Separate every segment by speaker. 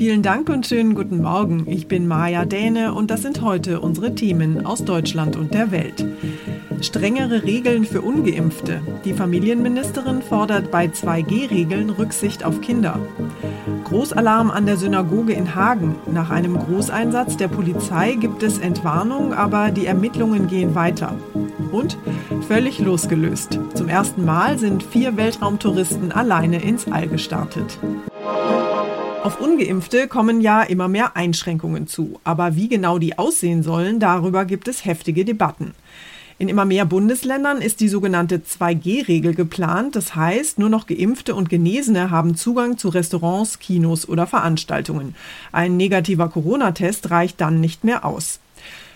Speaker 1: Vielen Dank und schönen guten Morgen. Ich bin Maja Däne und das sind heute unsere Themen aus Deutschland und der Welt. Strengere Regeln für ungeimpfte. Die Familienministerin fordert bei 2G-Regeln Rücksicht auf Kinder. Großalarm an der Synagoge in Hagen. Nach einem Großeinsatz der Polizei gibt es Entwarnung, aber die Ermittlungen gehen weiter. Und völlig losgelöst. Zum ersten Mal sind vier Weltraumtouristen alleine ins All gestartet. Auf ungeimpfte kommen ja immer mehr Einschränkungen zu. Aber wie genau die aussehen sollen, darüber gibt es heftige Debatten. In immer mehr Bundesländern ist die sogenannte 2G-Regel geplant. Das heißt, nur noch geimpfte und Genesene haben Zugang zu Restaurants, Kinos oder Veranstaltungen. Ein negativer Corona-Test reicht dann nicht mehr aus.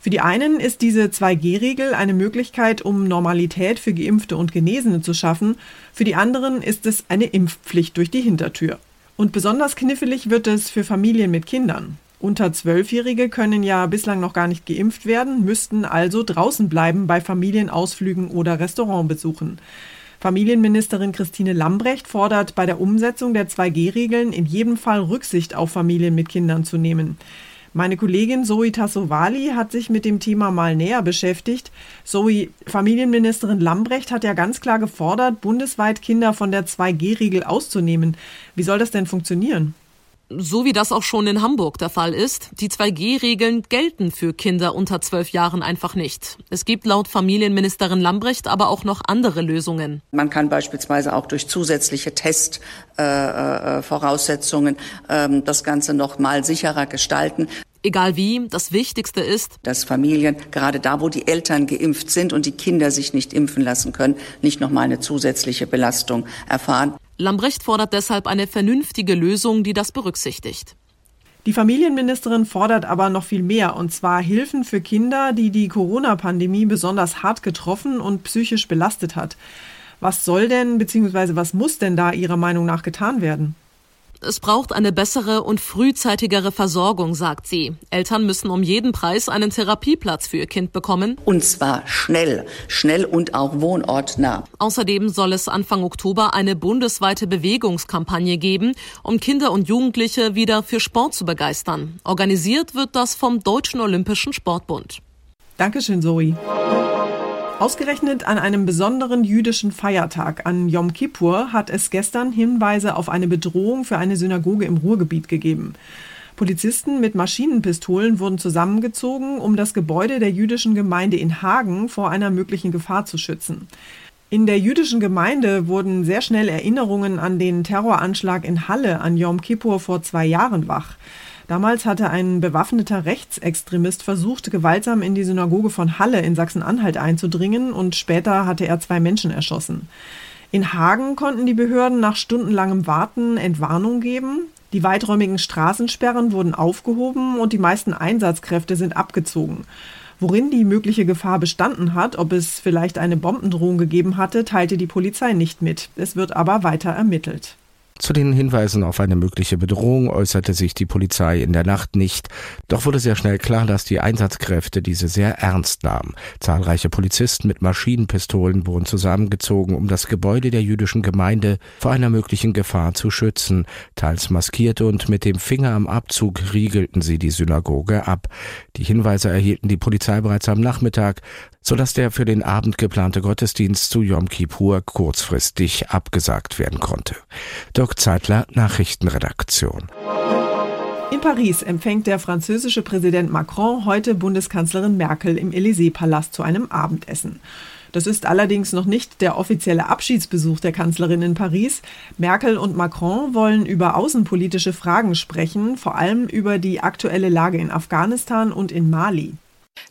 Speaker 1: Für die einen ist diese 2G-Regel eine Möglichkeit, um Normalität für Geimpfte und Genesene zu schaffen. Für die anderen ist es eine Impfpflicht durch die Hintertür. Und besonders knifflig wird es für Familien mit Kindern. Unter Zwölfjährige können ja bislang noch gar nicht geimpft werden, müssten also draußen bleiben bei Familienausflügen oder Restaurantbesuchen. Familienministerin Christine Lambrecht fordert bei der Umsetzung der 2G-Regeln in jedem Fall Rücksicht auf Familien mit Kindern zu nehmen. Meine Kollegin Zoe Tassovali hat sich mit dem Thema mal näher beschäftigt. Zoe, Familienministerin Lambrecht hat ja ganz klar gefordert, bundesweit Kinder von der 2G-Regel auszunehmen. Wie soll das denn funktionieren?
Speaker 2: So wie das auch schon in Hamburg der Fall ist, die 2G-Regeln gelten für Kinder unter zwölf Jahren einfach nicht. Es gibt laut Familienministerin Lambrecht aber auch noch andere Lösungen.
Speaker 3: Man kann beispielsweise auch durch zusätzliche Testvoraussetzungen äh, äh, das Ganze noch mal sicherer gestalten.
Speaker 2: Egal wie, das Wichtigste ist,
Speaker 3: dass Familien, gerade da, wo die Eltern geimpft sind und die Kinder sich nicht impfen lassen können, nicht noch mal eine zusätzliche Belastung erfahren.
Speaker 2: Lambrecht fordert deshalb eine vernünftige Lösung, die das berücksichtigt.
Speaker 1: Die Familienministerin fordert aber noch viel mehr, und zwar Hilfen für Kinder, die die Corona-Pandemie besonders hart getroffen und psychisch belastet hat. Was soll denn bzw. was muss denn da Ihrer Meinung nach getan werden?
Speaker 2: Es braucht eine bessere und frühzeitigere Versorgung, sagt sie. Eltern müssen um jeden Preis einen Therapieplatz für ihr Kind bekommen.
Speaker 3: Und zwar schnell, schnell und auch wohnortnah.
Speaker 2: Außerdem soll es Anfang Oktober eine bundesweite Bewegungskampagne geben, um Kinder und Jugendliche wieder für Sport zu begeistern. Organisiert wird das vom Deutschen Olympischen Sportbund.
Speaker 1: Dankeschön, Zoe. Ausgerechnet an einem besonderen jüdischen Feiertag, an Yom Kippur, hat es gestern Hinweise auf eine Bedrohung für eine Synagoge im Ruhrgebiet gegeben. Polizisten mit Maschinenpistolen wurden zusammengezogen, um das Gebäude der jüdischen Gemeinde in Hagen vor einer möglichen Gefahr zu schützen. In der jüdischen Gemeinde wurden sehr schnell Erinnerungen an den Terroranschlag in Halle an Yom Kippur vor zwei Jahren wach. Damals hatte ein bewaffneter Rechtsextremist versucht, gewaltsam in die Synagoge von Halle in Sachsen-Anhalt einzudringen und später hatte er zwei Menschen erschossen. In Hagen konnten die Behörden nach stundenlangem Warten Entwarnung geben. Die weiträumigen Straßensperren wurden aufgehoben und die meisten Einsatzkräfte sind abgezogen. Worin die mögliche Gefahr bestanden hat, ob es vielleicht eine Bombendrohung gegeben hatte, teilte die Polizei nicht mit. Es wird aber weiter ermittelt.
Speaker 4: Zu den Hinweisen auf eine mögliche Bedrohung äußerte sich die Polizei in der Nacht nicht, doch wurde sehr schnell klar, dass die Einsatzkräfte diese sehr ernst nahmen. Zahlreiche Polizisten mit Maschinenpistolen wurden zusammengezogen, um das Gebäude der jüdischen Gemeinde vor einer möglichen Gefahr zu schützen. Teils maskierte und mit dem Finger am Abzug riegelten sie die Synagoge ab. Die Hinweise erhielten die Polizei bereits am Nachmittag, sodass der für den Abend geplante Gottesdienst zu Yom Kippur kurzfristig abgesagt werden konnte. Dirk Zeitler, Nachrichtenredaktion.
Speaker 1: In Paris empfängt der französische Präsident Macron heute Bundeskanzlerin Merkel im Élysée-Palast zu einem Abendessen. Das ist allerdings noch nicht der offizielle Abschiedsbesuch der Kanzlerin in Paris. Merkel und Macron wollen über außenpolitische Fragen sprechen, vor allem über die aktuelle Lage in Afghanistan und in Mali.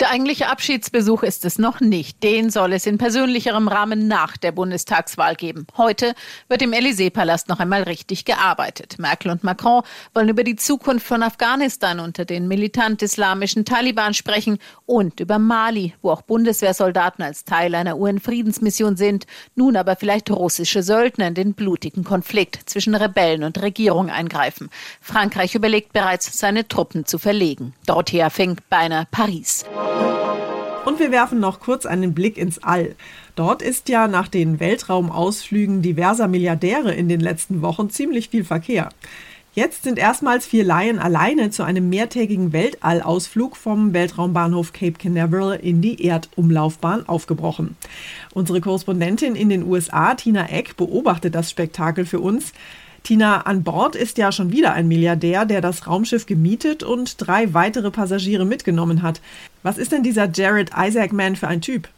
Speaker 5: Der eigentliche Abschiedsbesuch ist es noch nicht. Den soll es in persönlicherem Rahmen nach der Bundestagswahl geben. Heute wird im Élysée-Palast noch einmal richtig gearbeitet. Merkel und Macron wollen über die Zukunft von Afghanistan unter den militant-islamischen Taliban sprechen und über Mali, wo auch Bundeswehrsoldaten als Teil einer UN-Friedensmission sind, nun aber vielleicht russische Söldner in den blutigen Konflikt zwischen Rebellen und Regierung eingreifen. Frankreich überlegt bereits, seine Truppen zu verlegen. Dorothea Fink, beinahe Paris.
Speaker 1: Und wir werfen noch kurz einen Blick ins All. Dort ist ja nach den Weltraumausflügen diverser Milliardäre in den letzten Wochen ziemlich viel Verkehr. Jetzt sind erstmals vier Laien alleine zu einem mehrtägigen Weltallausflug vom Weltraumbahnhof Cape Canaveral in die Erdumlaufbahn aufgebrochen. Unsere Korrespondentin in den USA, Tina Eck, beobachtet das Spektakel für uns. Tina, an Bord ist ja schon wieder ein Milliardär, der das Raumschiff gemietet und drei weitere Passagiere mitgenommen hat. Was ist denn dieser Jared Isaacman für ein Typ?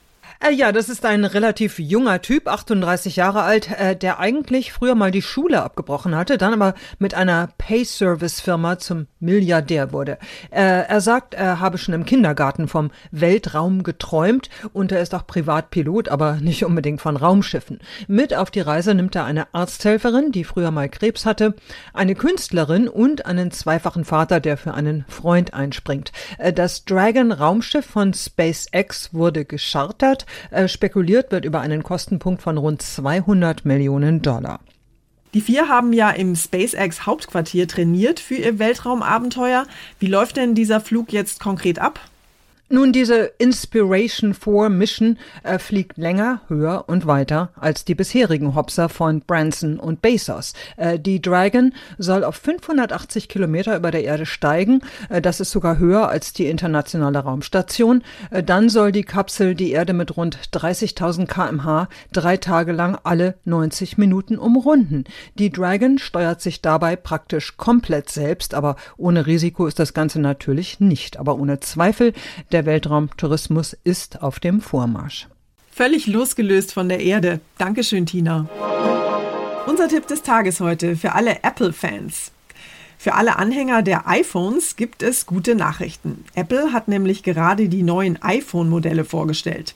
Speaker 6: Äh, ja, das ist ein relativ junger Typ, 38 Jahre alt, äh, der eigentlich früher mal die Schule abgebrochen hatte, dann aber mit einer Pay-Service-Firma zum Milliardär wurde. Äh, er sagt, er habe schon im Kindergarten vom Weltraum geträumt und er ist auch Privatpilot, aber nicht unbedingt von Raumschiffen. Mit auf die Reise nimmt er eine Arzthelferin, die früher mal Krebs hatte, eine Künstlerin und einen zweifachen Vater, der für einen Freund einspringt. Das Dragon Raumschiff von SpaceX wurde geschartert äh, spekuliert wird über einen Kostenpunkt von rund 200 Millionen Dollar.
Speaker 1: Die vier haben ja im SpaceX Hauptquartier trainiert für ihr Weltraumabenteuer. Wie läuft denn dieser Flug jetzt konkret ab?
Speaker 6: Nun, diese Inspiration 4 Mission äh, fliegt länger, höher und weiter als die bisherigen Hopser von Branson und Bezos. Äh, die Dragon soll auf 580 Kilometer über der Erde steigen. Äh, das ist sogar höher als die internationale Raumstation. Äh, dann soll die Kapsel die Erde mit rund 30.000 kmh drei Tage lang alle 90 Minuten umrunden. Die Dragon steuert sich dabei praktisch komplett selbst, aber ohne Risiko ist das Ganze natürlich nicht. Aber ohne Zweifel, der Weltraumtourismus ist auf dem Vormarsch.
Speaker 1: Völlig losgelöst von der Erde. Dankeschön, Tina. Unser Tipp des Tages heute für alle Apple-Fans. Für alle Anhänger der iPhones gibt es gute Nachrichten. Apple hat nämlich gerade die neuen iPhone-Modelle vorgestellt.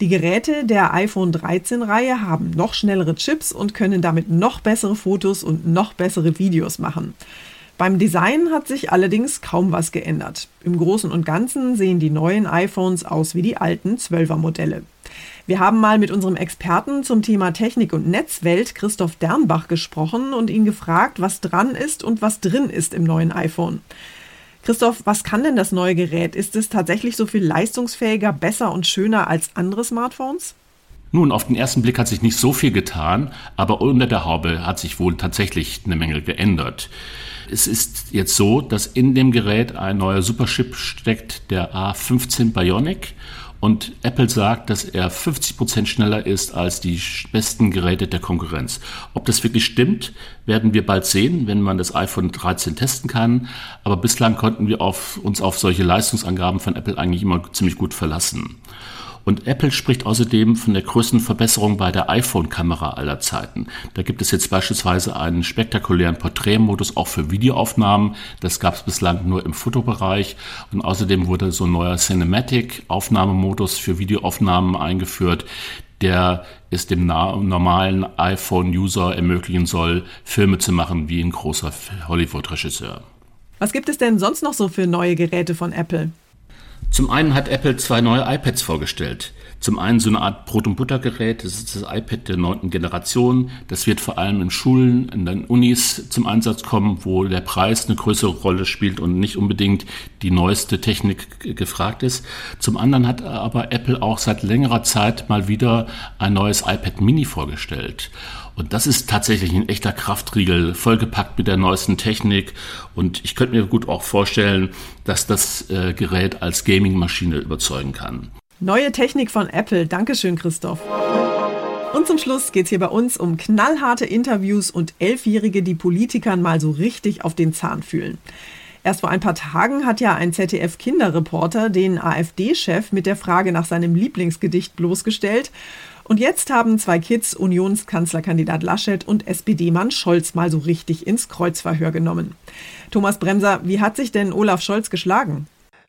Speaker 1: Die Geräte der iPhone 13-Reihe haben noch schnellere Chips und können damit noch bessere Fotos und noch bessere Videos machen. Beim Design hat sich allerdings kaum was geändert. Im Großen und Ganzen sehen die neuen iPhones aus wie die alten 12er Modelle. Wir haben mal mit unserem Experten zum Thema Technik und Netzwelt, Christoph Dernbach, gesprochen und ihn gefragt, was dran ist und was drin ist im neuen iPhone. Christoph, was kann denn das neue Gerät? Ist es tatsächlich so viel leistungsfähiger, besser und schöner als andere Smartphones?
Speaker 7: Nun, auf den ersten Blick hat sich nicht so viel getan, aber unter der Haube hat sich wohl tatsächlich eine Menge geändert. Es ist jetzt so, dass in dem Gerät ein neuer Superchip steckt, der A15 Bionic. Und Apple sagt, dass er 50 Prozent schneller ist als die besten Geräte der Konkurrenz. Ob das wirklich stimmt, werden wir bald sehen, wenn man das iPhone 13 testen kann. Aber bislang konnten wir auf, uns auf solche Leistungsangaben von Apple eigentlich immer ziemlich gut verlassen. Und Apple spricht außerdem von der größten Verbesserung bei der iPhone-Kamera aller Zeiten. Da gibt es jetzt beispielsweise einen spektakulären Porträtmodus auch für Videoaufnahmen. Das gab es bislang nur im Fotobereich. Und außerdem wurde so ein neuer Cinematic-Aufnahmemodus für Videoaufnahmen eingeführt, der es dem normalen iPhone-User ermöglichen soll, Filme zu machen wie ein großer Hollywood-Regisseur.
Speaker 1: Was gibt es denn sonst noch so für neue Geräte von Apple?
Speaker 7: Zum einen hat Apple zwei neue iPads vorgestellt. Zum einen so eine Art Brot- und Buttergerät, das ist das iPad der neunten Generation. Das wird vor allem in Schulen, in den Unis zum Einsatz kommen, wo der Preis eine größere Rolle spielt und nicht unbedingt die neueste Technik gefragt ist. Zum anderen hat aber Apple auch seit längerer Zeit mal wieder ein neues iPad Mini vorgestellt. Und das ist tatsächlich ein echter Kraftriegel, vollgepackt mit der neuesten Technik. Und ich könnte mir gut auch vorstellen, dass das äh, Gerät als Gaming-Maschine überzeugen kann.
Speaker 1: Neue Technik von Apple. Dankeschön, Christoph. Und zum Schluss geht es hier bei uns um knallharte Interviews und Elfjährige, die Politikern mal so richtig auf den Zahn fühlen. Erst vor ein paar Tagen hat ja ein ZDF-Kinderreporter den AfD-Chef mit der Frage nach seinem Lieblingsgedicht bloßgestellt. Und jetzt haben zwei Kids Unionskanzlerkandidat Laschet und SPD-Mann Scholz mal so richtig ins Kreuzverhör genommen. Thomas Bremser, wie hat sich denn Olaf Scholz geschlagen?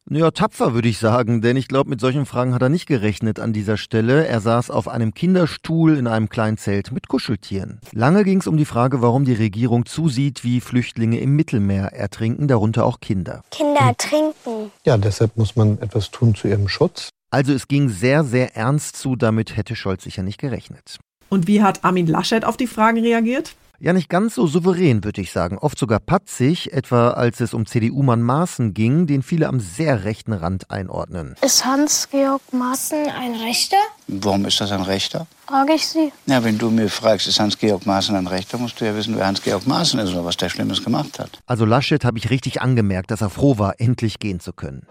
Speaker 8: Ja, tapfer würde ich sagen, denn ich glaube, mit solchen Fragen hat er nicht gerechnet an dieser Stelle. Er saß auf einem Kinderstuhl in einem kleinen Zelt mit Kuscheltieren. Lange ging es um die Frage, warum die Regierung zusieht, wie Flüchtlinge im Mittelmeer ertrinken, darunter auch Kinder.
Speaker 9: Kinder ertrinken.
Speaker 10: Ja, deshalb muss man etwas tun zu ihrem Schutz.
Speaker 8: Also es ging sehr, sehr ernst zu, damit hätte Scholz sicher nicht gerechnet.
Speaker 1: Und wie hat Armin Laschet auf die Fragen reagiert?
Speaker 8: Ja, nicht ganz so souverän, würde ich sagen. Oft sogar patzig, etwa als es um CDU-Mann Maaßen ging, den viele am sehr rechten Rand einordnen.
Speaker 9: Ist Hans-Georg Maaßen ein Rechter?
Speaker 11: Warum ist das ein Rechter?
Speaker 9: Frage ich Sie.
Speaker 11: Ja, wenn du mir fragst, ist Hans-Georg Maaßen ein Rechter, musst du ja wissen, wer Hans-Georg Maaßen ist oder was der Schlimmes gemacht hat.
Speaker 8: Also Laschet habe ich richtig angemerkt, dass er froh war, endlich gehen zu können.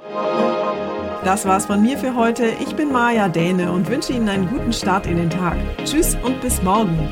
Speaker 1: Das war's von mir für heute. Ich bin Maja Däne und wünsche Ihnen einen guten Start in den Tag. Tschüss und bis morgen.